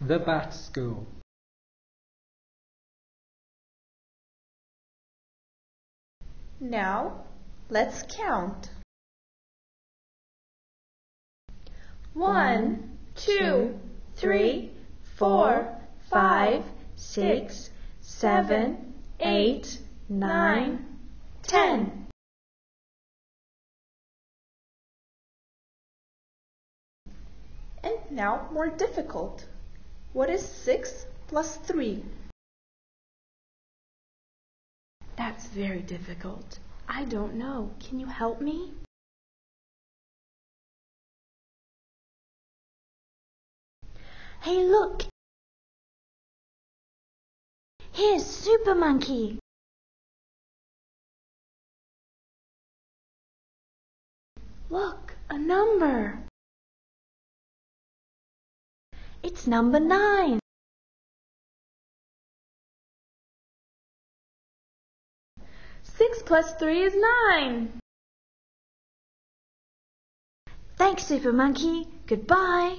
the Bat School. Now, let's count. One, two, three, four, five, six, seven, eight, nine, ten. And now more difficult. What is 6 plus 3? That's very difficult. I don't know. Can you help me? Hey, look! Here's Super Monkey! Look, a number! It's number nine. Six plus three is nine. Thanks, Super Monkey. Goodbye.